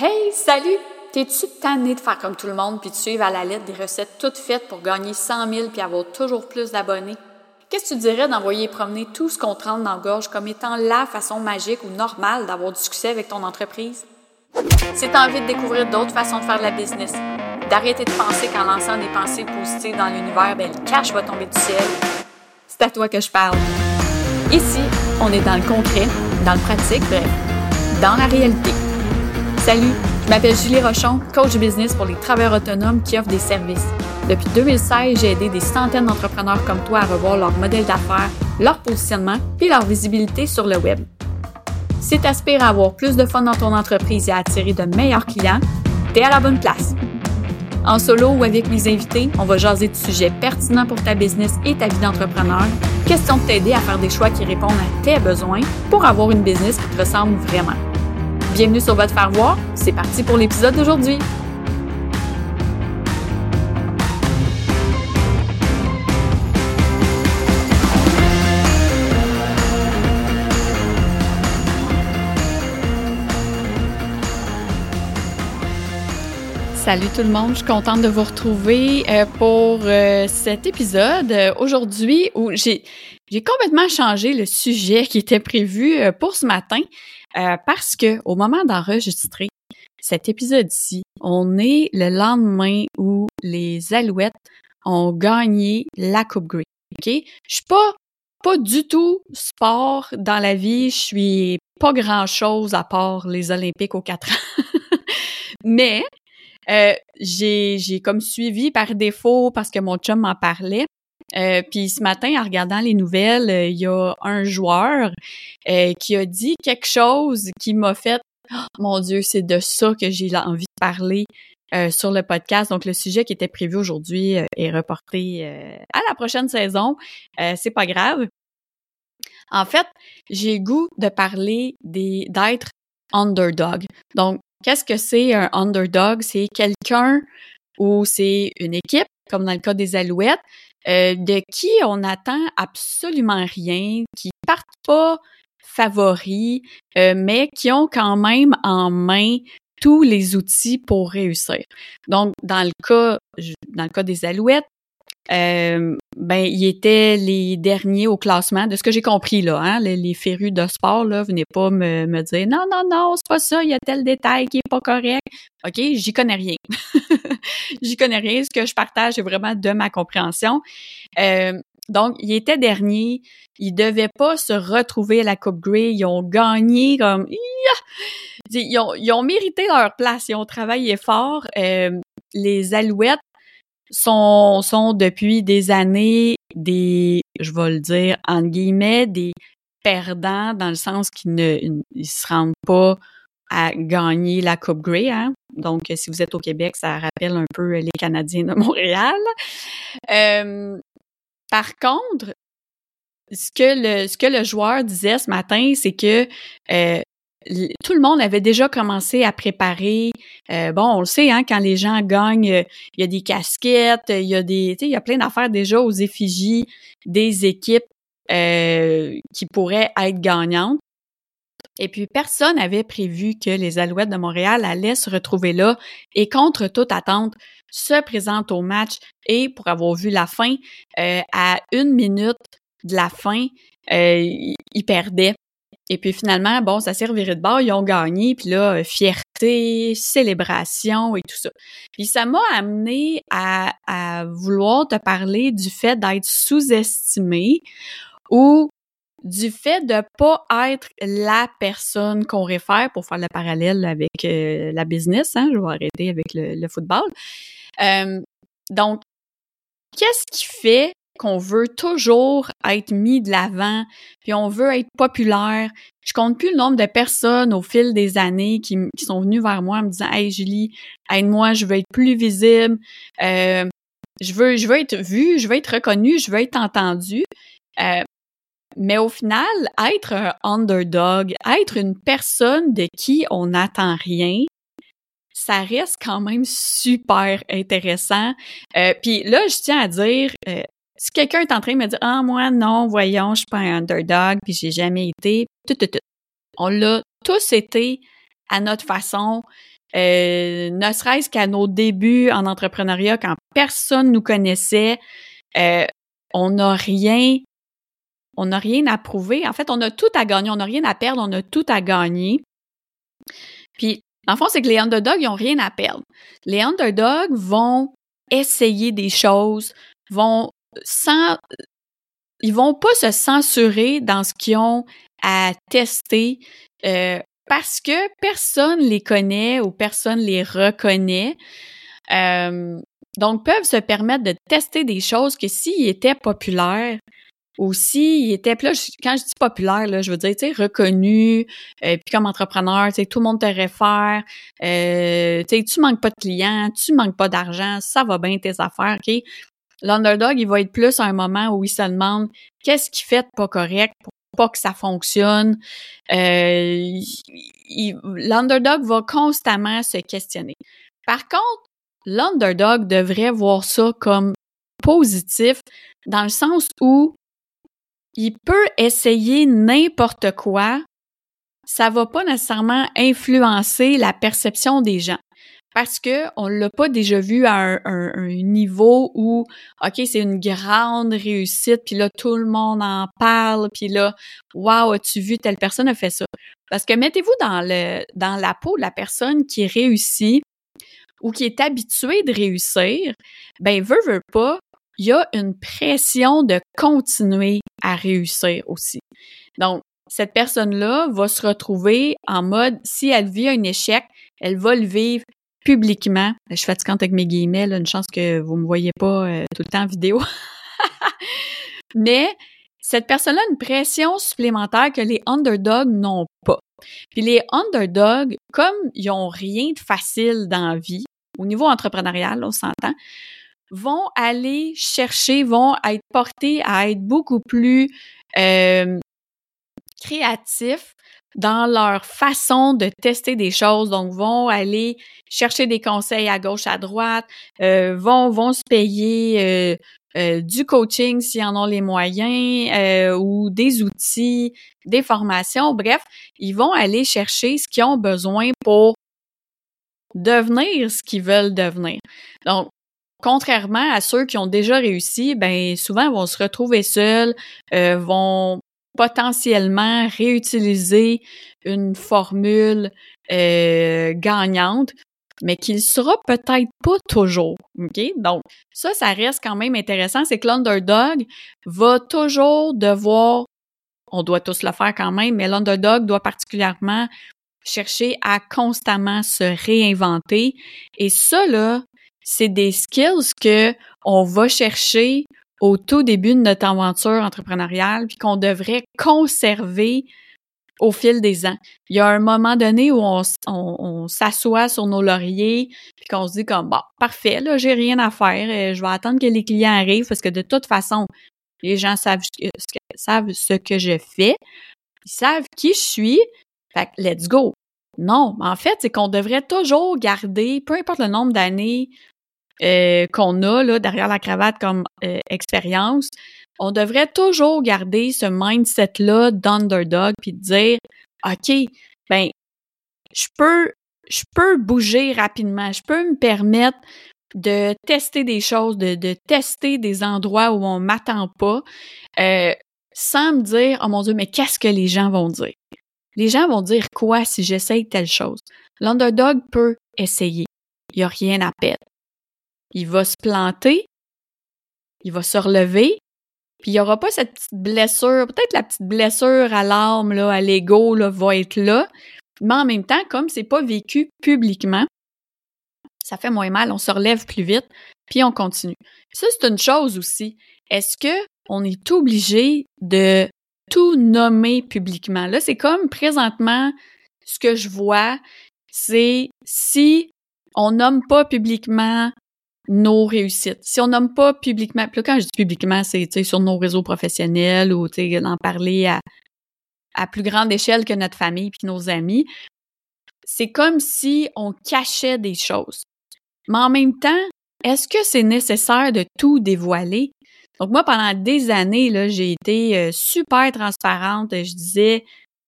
Hey, salut! T'es-tu tanné de faire comme tout le monde puis de suivre à la lettre des recettes toutes faites pour gagner 100 000 puis avoir toujours plus d'abonnés? Qu'est-ce que tu dirais d'envoyer promener tout ce qu'on te rentre dans la gorge comme étant la façon magique ou normale d'avoir du succès avec ton entreprise? Si t'as envie de découvrir d'autres façons de faire de la business, d'arrêter de penser qu'en lançant des pensées positives dans l'univers, ben, le cash va tomber du ciel, c'est à toi que je parle. Ici, on est dans le concret, dans le pratique, bref, dans la réalité. Salut, je m'appelle Julie Rochon, coach business pour les travailleurs autonomes qui offrent des services. Depuis 2016, j'ai aidé des centaines d'entrepreneurs comme toi à revoir leur modèle d'affaires, leur positionnement et leur visibilité sur le web. Si tu aspires à avoir plus de fun dans ton entreprise et à attirer de meilleurs clients, tu es à la bonne place. En solo ou avec mes invités, on va jaser de sujets pertinents pour ta business et ta vie d'entrepreneur. Question de t'aider à faire des choix qui répondent à tes besoins pour avoir une business qui te ressemble vraiment. Bienvenue sur votre faire voir. C'est parti pour l'épisode d'aujourd'hui. Salut tout le monde, je suis contente de vous retrouver euh, pour euh, cet épisode euh, aujourd'hui où j'ai j'ai complètement changé le sujet qui était prévu pour ce matin. Euh, parce que au moment d'enregistrer cet épisode-ci, on est le lendemain où les Alouettes ont gagné la Coupe Grey. OK? Je suis pas pas du tout sport dans la vie, je suis pas grand-chose à part les Olympiques aux quatre ans. Mais euh, j'ai j'ai comme suivi par défaut parce que mon chum m'en parlait. Euh, puis ce matin, en regardant les nouvelles, euh, il y a un joueur euh, qui a dit quelque chose qui m'a fait oh, mon Dieu, c'est de ça que j'ai envie de parler sur le podcast. Donc le sujet qui était prévu aujourd'hui est reporté à la prochaine saison. c'est pas grave. En fait, j'ai goût de parler des d'être underdog. Donc qu'est-ce que c'est un underdog? C'est quelqu'un ou c'est une équipe? Comme dans le cas des Alouettes, euh, de qui on n'attend absolument rien, qui partent pas favoris, euh, mais qui ont quand même en main tous les outils pour réussir. Donc, dans le cas, dans le cas des Alouettes, euh, ben ils étaient les derniers au classement. De ce que j'ai compris là hein les, les, férus de sport là venez pas me, me dire non non non c'est pas ça il y a tel détail qui est pas correct ok j'y connais rien j'y connais rien. Ce que je partage est vraiment de ma compréhension. Euh, donc ils étaient derniers ils devaient pas se retrouver à la Coupe Grey. Ils ont gagné comme ils ont, ils ont mérité leur place. Ils ont travaillé fort. Euh, les Alouettes sont, sont depuis des années des, je vais le dire, en guillemets, des perdants dans le sens qu'ils ne ils se rendent pas à gagner la Coupe Grey. Hein? Donc, si vous êtes au Québec, ça rappelle un peu les Canadiens de Montréal. Euh, par contre, ce que le ce que le joueur disait ce matin, c'est que euh, tout le monde avait déjà commencé à préparer. Euh, bon, on le sait, hein, quand les gens gagnent, il y a des casquettes, il y a des, il y a plein d'affaires déjà aux effigies des équipes qui pourraient être gagnantes. Et puis personne n'avait prévu que les Alouettes de Montréal allaient se retrouver là et contre toute attente se présentent au match et pour avoir vu la fin à une minute de la fin, ils perdaient et puis finalement, bon, ça s'est de bord, ils ont gagné, puis là, euh, fierté, célébration et tout ça. Puis ça m'a amené à, à vouloir te parler du fait d'être sous-estimé ou du fait de pas être la personne qu'on réfère pour faire le parallèle avec euh, la business, hein, je vais arrêter avec le, football. Euh, donc, qu'est-ce qui fait qu'on veut toujours être mis de l'avant, puis on veut être populaire? Je compte plus le nombre de personnes au fil des années qui, sont venues vers moi en me disant Hey Julie, aide-moi, je veux être plus visible, euh, je veux, je veux être vue, je veux être reconnue, je veux être entendue. Mais au final, être un underdog, être une personne de qui on n'attend rien, ça reste quand même super intéressant. Euh, Puis là, je tiens à dire, euh, si quelqu'un est en train de me dire ah moi non voyons je suis pas un underdog puis j'ai jamais été tout tout tout on l'a tous été à notre façon euh, ne serait-ce qu'à nos débuts en entrepreneuriat, quand personne nous connaissait, euh, on n'a rien, on n'a rien à prouver. En fait, on a tout à gagner, on n'a rien à perdre, on a tout à gagner. Puis, en fond, c'est que les underdogs, ils n'ont rien à perdre. Les underdogs vont essayer des choses, vont sans, ils vont pas se censurer dans ce qu'ils ont à tester euh, parce que personne les connaît ou personne les reconnaît. Euh, donc, peuvent se permettre de tester des choses que s'ils étaient populaires ou s'ils étaient, là, quand je dis populaire, là, je veux dire, tu sais, reconnu, euh, puis comme entrepreneur, tu sais, tout le monde te réfère, euh, tu sais, tu manques pas de clients, tu manques pas d'argent, ça va bien tes affaires, OK? L'underdog, il va être plus à un moment où il se demande qu'est-ce qui fait de pas correct pour pas que ça fonctionne? Euh, l'underdog va constamment se questionner. Par contre, l'underdog devrait voir ça comme positif dans le sens où il peut essayer n'importe quoi, ça va pas nécessairement influencer la perception des gens. Parce que on l'a pas déjà vu à un, niveau où ok c'est une grande réussite puis là tout le monde en parle puis là waouh as-tu vu telle personne a fait ça? Parce que mettez-vous dans dans la peau de la personne qui réussit ou qui est habituée de réussir ben veut veut pas il y a une pression de continuer à réussir aussi donc cette personne-là va se retrouver en mode si elle vit un échec, elle va le vivre publiquement. Je suis fatigante avec mes guillemets, une chance que vous me voyez pas euh, tout le temps en vidéo. Mais cette personne-là a une pression supplémentaire que les underdogs n'ont pas. Puis les underdogs, comme ils ont rien de facile dans la vie, au niveau entrepreneurial, on s'entend, vont aller chercher, vont être portés à être beaucoup plus euh, créatifs dans leur façon de tester des choses. Donc, vont aller chercher des conseils à gauche, à droite, euh, vont, vont se payer euh, euh, du coaching s'ils en ont les moyens ou des outils, des formations. Bref, ils vont aller chercher ce qu'ils ont besoin pour devenir ce qu'ils veulent devenir. Donc, contrairement à ceux qui ont déjà réussi, ben souvent vont se retrouver seuls, vont potentiellement réutiliser une formule euh, gagnante, mais qu'il sera peut-être pas toujours. OK? Donc, ça, ça reste quand même intéressant. C'est que l'underdog va toujours devoir, on doit tous le faire quand même, mais l'underdog doit particulièrement chercher à constamment se réinventer. Et ça, là, c'est des skills que on va chercher au tout début de notre aventure entrepreneuriale, puis qu'on devrait conserver au fil des ans. Il y a un moment donné où on, s'assoit sur nos lauriers, puis qu'on se dit comme, bon, parfait, là, j'ai rien à faire, euh, je vais attendre que les clients arrivent, parce que de toute façon, les gens savent, savent ce que je fais, ils savent qui je suis, fait que let's go. Non, en fait, c'est qu'on devrait toujours garder, peu importe le nombre d'années euh, qu'on a là, derrière la cravate comme euh, expérience, on devrait toujours garder ce mindset-là d'underdog puis dire OK, ben, je peux, je peux bouger rapidement, je peux me permettre de tester des choses, de, de tester des endroits où on m'attend pas, euh, sans me dire Oh mon Dieu, mais qu'est-ce que les gens vont dire? Les gens vont dire quoi si j'essaye telle chose? L'underdog peut essayer. Il n'y a rien à perdre il va se planter, il va se relever, puis il n'y aura pas cette petite blessure, peut-être la petite blessure à l'âme, là, à l'ego, là, va être là, mais en même temps, comme c'est pas vécu publiquement, ça fait moins mal, on se relève plus vite, puis on continue. Ça, c'est une chose aussi. Est-ce que on est obligé de tout nommer publiquement? Là, c'est comme présentement, ce que je vois, c'est si on nomme pas publiquement nos réussites. Si on nomme pas publiquement, puis quand je dis publiquement, c'est sur nos réseaux professionnels ou d'en parler à, à plus grande échelle que notre famille puis nos amis, c'est comme si on cachait des choses. Mais en même temps, est-ce que c'est nécessaire de tout dévoiler? Donc moi, pendant des années, j'ai été euh, super transparente. Je disais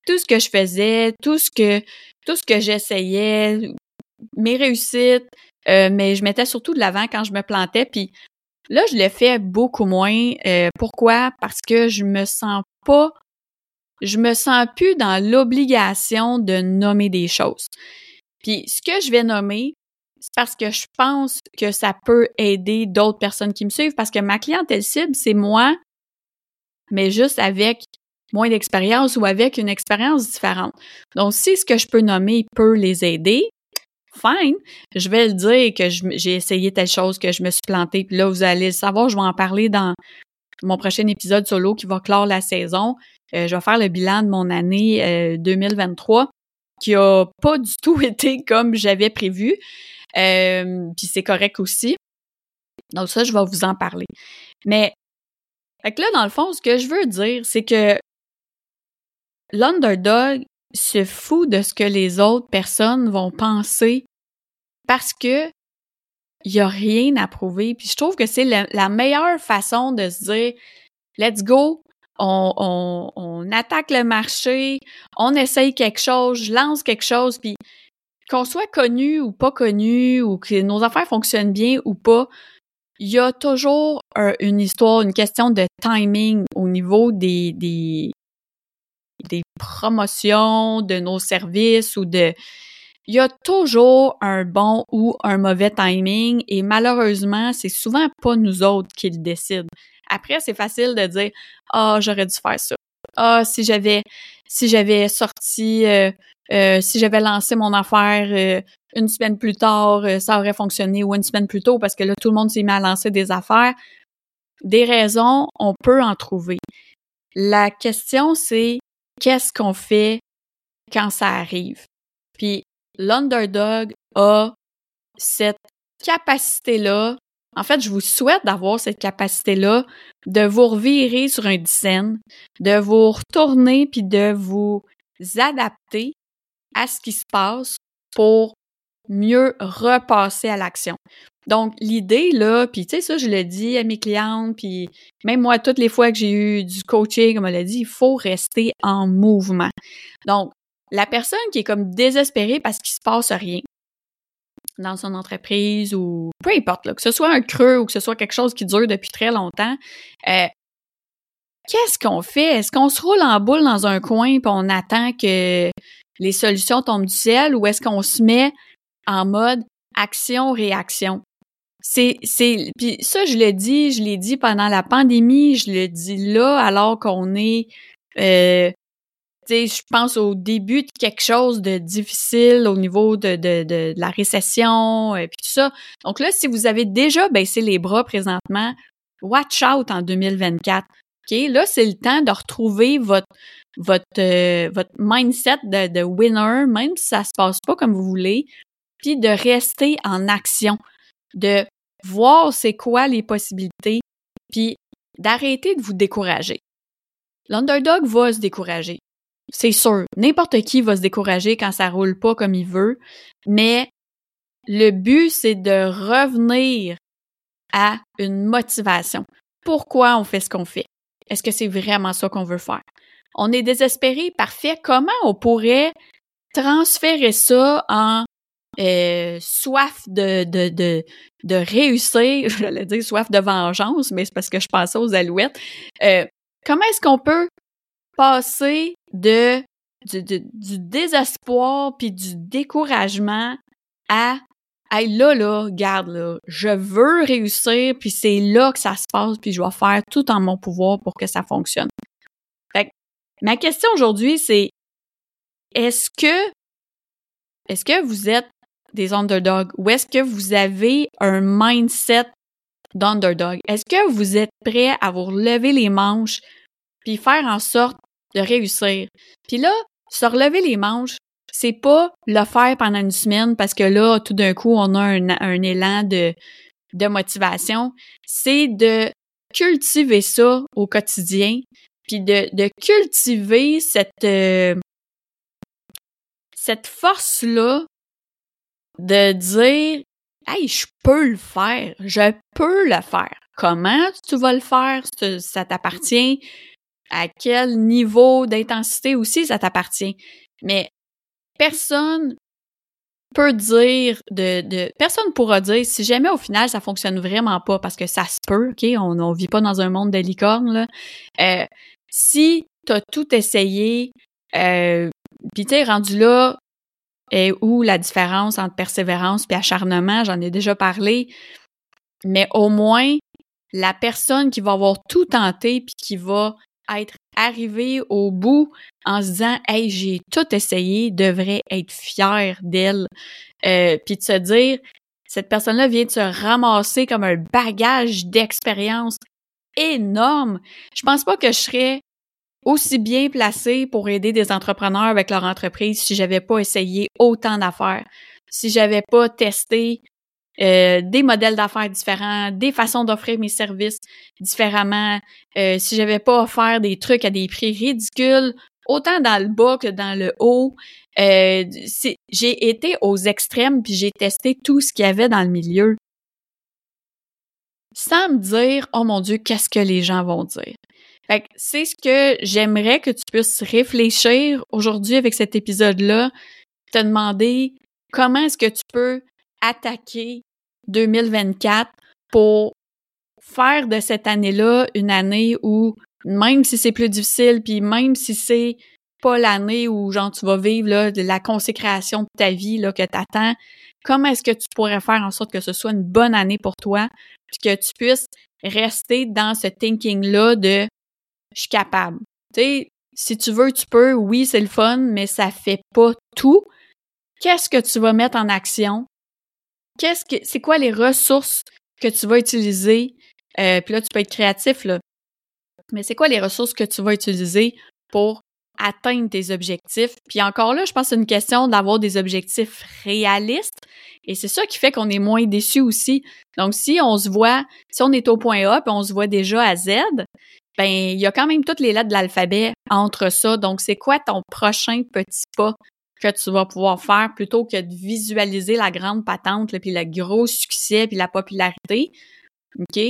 tout ce que je faisais, tout ce que tout ce que j'essayais, mes réussites, euh, mais je mettais surtout de l'avant quand je me plantais. Puis là, je le fais beaucoup moins. Euh, pourquoi? Parce que je me sens pas, je me sens plus dans l'obligation de nommer des choses. Puis ce que je vais nommer, c'est parce que je pense que ça peut aider d'autres personnes qui me suivent parce que ma clientèle cible, c'est moi, mais juste avec moins d'expérience ou avec une expérience différente. Donc, si ce que je peux nommer peut les aider, fine, je vais le dire que j'ai essayé telle chose, que je me suis plantée, puis là, vous allez le savoir, je vais en parler dans mon prochain épisode solo qui va clore la saison. Euh, je vais faire le bilan de mon année 2023 euh, qui a pas du tout été comme j'avais prévu. Euh, puis c'est correct aussi. Donc ça, je vais vous en parler. Mais là, dans le fond, ce que je veux dire, c'est que l'underdog se fout de ce que les autres personnes vont penser parce que il y a rien à prouver. Puis je trouve que c'est la, meilleure façon de se dire let's go, on, on, on, attaque le marché, on essaye quelque chose, je lance quelque chose, puis qu'on soit connu ou pas connu, ou que nos affaires fonctionnent bien ou pas, il y a toujours une histoire, une question de timing au niveau des, des, des promotions de nos services ou de... Il y a toujours un bon ou un mauvais timing et malheureusement, c'est souvent pas nous autres qui le décident. Après, c'est facile de dire ah j'aurais dû faire ça. Ah si j'avais si j'avais sorti euh, euh, si j'avais lancé mon affaire euh, une semaine plus tard, ça aurait fonctionné ou une semaine plus tôt parce que là tout le monde s'est mis à lancer des affaires. Des raisons, on peut en trouver. La question c'est qu'est-ce qu'on fait quand ça arrive. Puis l'underdog a cette capacité-là. En fait, je vous souhaite d'avoir cette capacité-là de vous revirer sur un dizaine, de vous retourner puis de vous adapter à ce qui se passe pour mieux repasser à l'action. Donc, l'idée, là, puis tu sais, ça, je le dis à mes clientes, puis même moi, toutes les fois que j'ai eu du coaching, comme on l'a dit, il faut rester en mouvement. Donc, la personne qui est comme désespérée parce qu'il se passe rien dans son entreprise ou peu importe, là, que ce soit un creux ou que ce soit quelque chose qui dure depuis très longtemps, euh, qu'est-ce qu'on fait? Est-ce qu'on se roule en boule dans un coin et on attend que les solutions tombent du ciel ou est-ce qu'on se met en mode action-réaction? C'est, c'est, puis ça, je le dis, je l'ai dit pendant la pandémie, je le dis là, alors qu'on est, euh, tu sais, je pense au début de quelque chose de difficile au niveau de, de, de, la récession, et euh, puis tout ça. Donc là, si vous avez déjà baissé les bras présentement, watch out en 2024. OK? Là, c'est le temps de retrouver votre, votre, euh, votre mindset de, de winner, même si ça se passe pas comme vous voulez, puis de rester en action de voir c'est quoi les possibilités, puis d'arrêter de vous décourager. L'underdog va se décourager. C'est sûr, n'importe qui va se décourager quand ça roule pas comme il veut, mais le but, c'est de revenir à une motivation. Pourquoi on fait ce qu'on fait? Est-ce que c'est vraiment ça qu'on veut faire? On est désespéré, parfait. Comment on pourrait transférer ça en euh, soif de, de, de, de réussir, j'allais dire soif de vengeance, mais c'est parce que je pensais aux alouettes. Euh, comment est-ce qu'on peut passer de, du, du désespoir puis du découragement à Hey, là, là, garde, là, je veux réussir, puis c'est là que ça se passe, puis je vais faire tout en mon pouvoir pour que ça fonctionne. Fait ma question aujourd'hui, c'est est-ce que est-ce que vous êtes des underdogs? Ou est-ce que vous avez un mindset d'underdog? Est-ce que vous êtes prêt à vous relever les manches puis faire en sorte de réussir? Puis là, se relever les manches, c'est pas le faire pendant une semaine parce que là, tout d'un coup, on a un, élan de, motivation. C'est de cultiver ça au quotidien, puis de, de cultiver cette, euh, cette force-là de dire Hey, je peux le faire, je peux le faire. Comment tu vas le faire? Ça t'appartient? À quel niveau d'intensité aussi ça t'appartient? Mais personne peut dire de, de personne pourra dire si jamais au final ça fonctionne vraiment pas parce que ça se peut, ok, on ne vit pas dans un monde de licorne là. Euh, si t'as tout essayé, euh, puis t'es rendu là, et où la différence entre persévérance et acharnement, j'en ai déjà parlé, mais au moins la personne qui va avoir tout tenté puis qui va être arrivée au bout en se disant hey j'ai tout essayé devrait être fière d'elle. Euh, puis de se dire cette personne-là vient de se ramasser comme un bagage d'expérience énorme je pense pas que je serais aussi bien placée pour aider des entrepreneurs avec leur entreprise si j'avais pas essayé autant d'affaires si j'avais pas testé euh, des modèles d'affaires différents, des façons d'offrir mes services différemment. Euh, si j'avais pas offert des trucs à des prix ridicules, autant dans le bas que dans le haut, euh, j'ai été aux extrêmes puis j'ai testé tout ce qu'il y avait dans le milieu. Sans me dire, oh mon Dieu, qu'est-ce que les gens vont dire. Fait c'est ce que j'aimerais que tu puisses réfléchir aujourd'hui avec cet épisode-là, te demander comment est-ce que tu peux attaquer 2024 pour faire de cette année-là une année où même si c'est plus difficile, puis même si c'est pas l'année où genre tu vas vivre là, la consécration de ta vie là, que t'attends, comment est-ce que tu pourrais faire en sorte que ce soit une bonne année pour toi, puis que tu puisses rester dans ce thinking-là de je suis capable. Tu sais, si tu veux, tu peux, oui, c'est le fun, mais ça fait pas tout. Qu'est-ce que tu vas mettre en action? Qu'est-ce que c'est quoi les ressources que tu vas utiliser? Euh, puis là tu peux être créatif là. Mais c'est quoi les ressources que tu vas utiliser pour atteindre tes objectifs? Puis encore là je pense que c'est une question d'avoir des objectifs réalistes et c'est ça qui fait qu'on est moins déçu aussi. Donc si on se voit si on est au point A puis on se voit déjà à Z ben il y a quand même toutes les lettres de l'alphabet entre ça donc c'est quoi ton prochain petit pas que tu vas pouvoir faire plutôt que de visualiser la grande patente, puis le gros succès, puis la popularité? OK?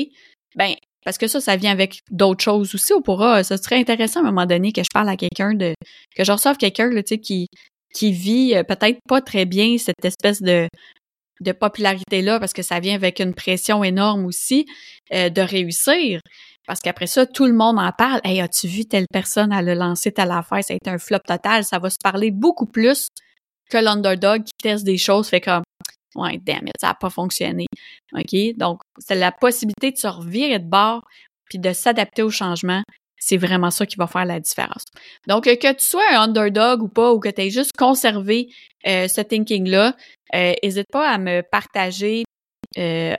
Ben, parce que ça, ça vient avec d'autres choses aussi. On pourra, ça serait intéressant à un moment donné que je parle à quelqu'un de, que je reçoive quelqu'un, tu sais, qui, qui vit euh, peut-être pas très bien cette espèce de, de popularité-là parce que ça vient avec une pression énorme aussi euh, de réussir. Parce qu'après ça, tout le monde en parle. Hey, as-tu vu telle personne, elle a lancé telle affaire, ça a été un flop total. Ça va se parler beaucoup plus que l'underdog qui teste des choses, fait comme, ouais, damn it, ça n'a pas fonctionné. OK? Donc, c'est la possibilité de se revirer de bord puis de s'adapter au changement. C'est vraiment ça qui va faire la différence. Donc, que tu sois un underdog ou pas, ou que tu aies juste conservé euh, ce thinking-là, n'hésite euh, pas à me partager euh,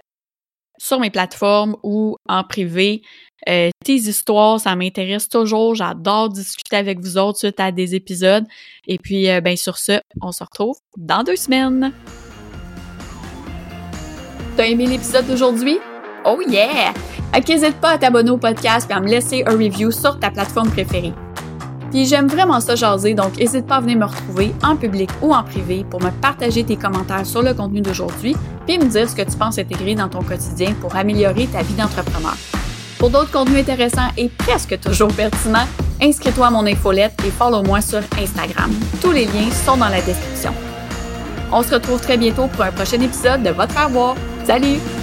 sur mes plateformes ou en privé. Euh, tes histoires, ça m'intéresse toujours. J'adore discuter avec vous autres suite à des épisodes. Et puis, euh, ben sur ce, on se retrouve dans deux semaines. T'as aimé l'épisode d'aujourd'hui? Oh yeah! N'hésite pas à t'abonner au podcast et à me laisser un review sur ta plateforme préférée. Puis j'aime vraiment ça jaser, donc n'hésite pas à venir me retrouver en public ou en privé pour me partager tes commentaires sur le contenu d'aujourd'hui, puis me dire ce que tu penses intégrer dans ton quotidien pour améliorer ta vie d'entrepreneur. Pour d'autres contenus intéressants et presque toujours pertinents, inscris-toi à mon infolette et follow-moi sur Instagram. Tous les liens sont dans la description. On se retrouve très bientôt pour un prochain épisode de Votre Avoir. Salut!